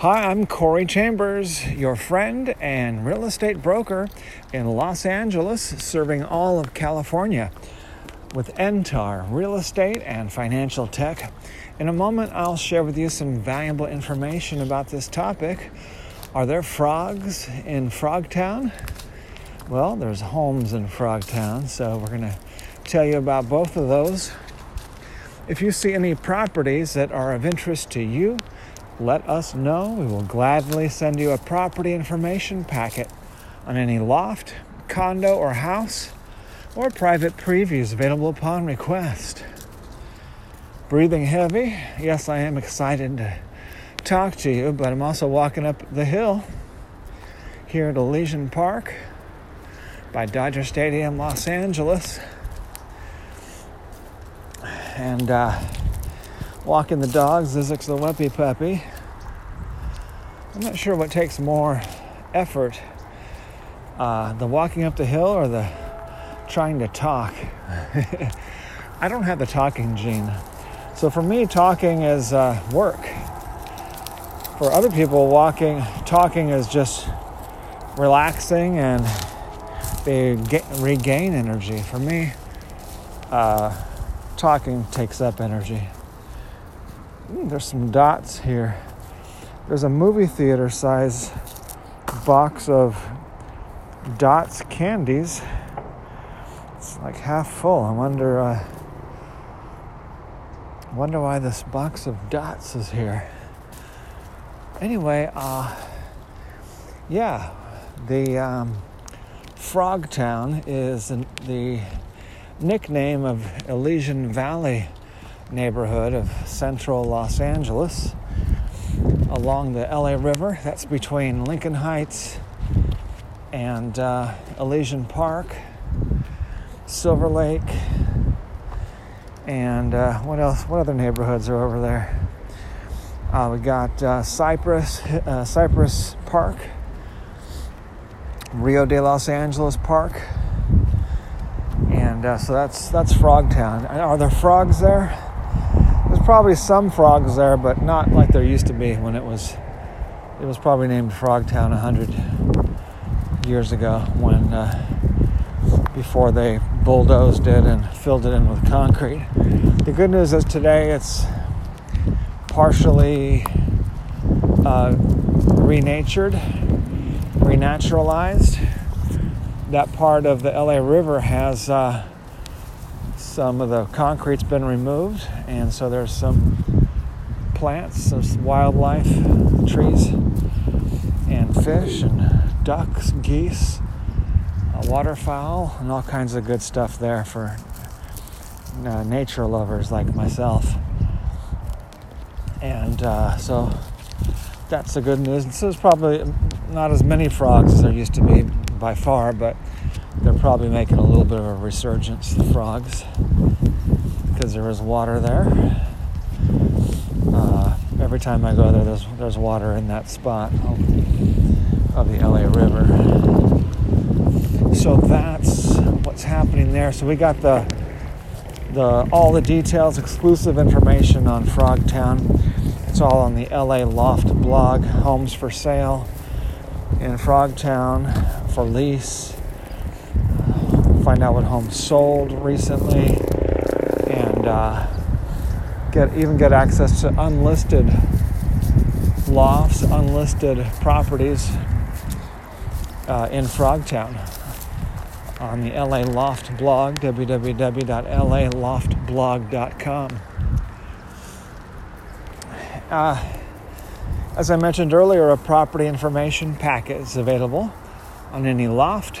Hi, I'm Corey Chambers, your friend and real estate broker in Los Angeles, serving all of California with Entar Real Estate and Financial Tech. In a moment, I'll share with you some valuable information about this topic. Are there frogs in Frogtown? Well, there's homes in Frogtown, so we're going to tell you about both of those. If you see any properties that are of interest to you, let us know. We will gladly send you a property information packet on any loft, condo, or house, or private previews available upon request. Breathing heavy, yes, I am excited to talk to you, but I'm also walking up the hill here at Elysian Park by Dodger Stadium, Los Angeles. And uh, walking the dogs, Zizek's the wimpy Puppy. I'm not sure what takes more effort uh, the walking up the hill or the trying to talk. I don't have the talking gene. So for me, talking is uh, work. For other people, walking, talking is just relaxing and they get, regain energy. For me, uh, talking takes up energy. Ooh, there's some dots here. There's a movie theater size box of dots candies. It's like half full. I wonder. Uh, wonder why this box of dots is here. Anyway, uh, yeah, the um, Frogtown is the nickname of Elysian Valley neighborhood of central Los Angeles along the LA River. That's between Lincoln Heights and uh, Elysian Park, Silver Lake, and uh, what else? What other neighborhoods are over there? Uh, we got uh, Cypress, uh, Cypress Park, Rio de Los Angeles Park, and uh, so that's that's Frogtown. Are there frogs there? Probably some frogs there, but not like there used to be when it was. It was probably named Frogtown a hundred years ago when uh, before they bulldozed it and filled it in with concrete. The good news is today it's partially uh, renatured, renaturalized. That part of the LA River has uh, some of the concrete's been removed, and so there's some plants, there's wildlife, trees, and fish, and ducks, geese, uh, waterfowl, and all kinds of good stuff there for uh, nature lovers like myself. And uh, so that's the good news. So there's probably not as many frogs as there used to be by far, but probably making a little bit of a resurgence, the frogs, because there is water there. Uh, every time I go there, there's, there's water in that spot of, the LA River. So that's what's happening there. So we got the the all the details, exclusive information on Frogtown. It's all on the LA Loft blog, homes for sale in Frogtown for lease find out what homes sold recently, and uh, get even get access to unlisted lofts, unlisted properties uh, in Frogtown on the LA Loft blog, www.laloftblog.com. Uh, as I mentioned earlier, a property information packet is available on any loft,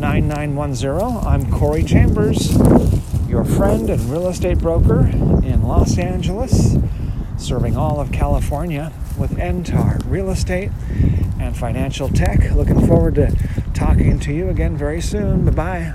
9910. I'm Corey Chambers, your friend and real estate broker in Los Angeles, serving all of California with Entar Real Estate and Financial Tech. Looking forward to talking to you again very soon. Bye bye.